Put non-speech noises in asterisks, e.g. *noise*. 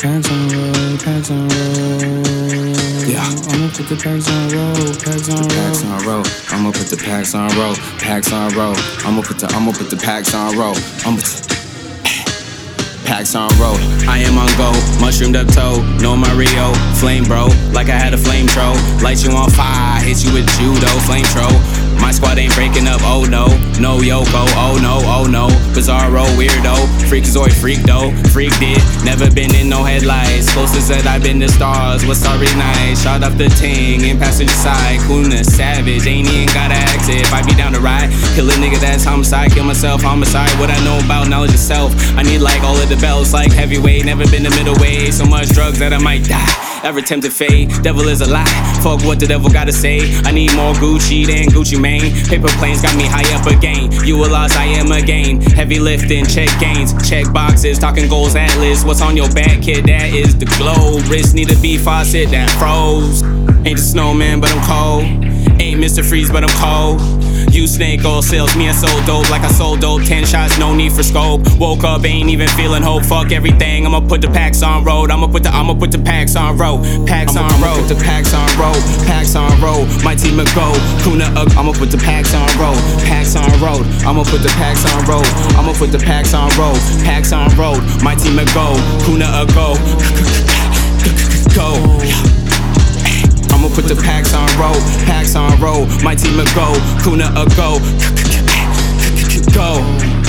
Packs on roll, packs on roll. Yeah. I'ma put the packs on roll, packs on Packs roll. on roll. I'ma put the packs on roll. Packs on roll. I'ma put the I'ma put the packs on roll. I'ma packs on roll. I am on go, mushroomed up toe. Know my Rio, flame bro, like I had a flame throw. Light you on fire, hit you with judo, flame throw. My squad ain't breaking up, oh no, no Yoko, oh no, oh no. Bizarro, weirdo, freakazoid, freak though, freaked it. Never been in no headlights, closest that I've been to stars. Was sorry night, shot off the ting in passenger side. Kuna savage, ain't even gotta ask. If I be down to ride, kill a nigga that's homicide, kill myself, homicide. What I know about knowledge of self, I need like all of the belts, like heavyweight, never been the middleweight. So much drugs that I might die. Ever tempt to fade, devil is a lie. Fuck what the devil gotta say. I need more Gucci than Gucci Mane. Paper planes got me high up again. You a loss, I am a gain. Heavy lifting, check gains, check boxes, talking goals, atlas. What's on your back, kid? That is the globe. Wrist need a B faucet that froze. Ain't the snowman, but I'm cold. Mr. Freeze, but I'm cold. You snake oil sales, me and sold dope like I sold dope. Ten shots, no need for scope. Woke up, ain't even feeling hope. Fuck everything. I'ma put the packs on road. I'ma put the I'ma put the packs on road. Packs on road. Put the packs on road. Packs on road. My team a go. Kuna up. I'ma put the packs on road. Packs on road. I'ma put the packs on road. I'ma put the packs on road. Packs on road. My team a go. Kuna a go. *laughs* Go. Put the packs on roll, packs on roll. My team a go, Kuna a go, *laughs* go.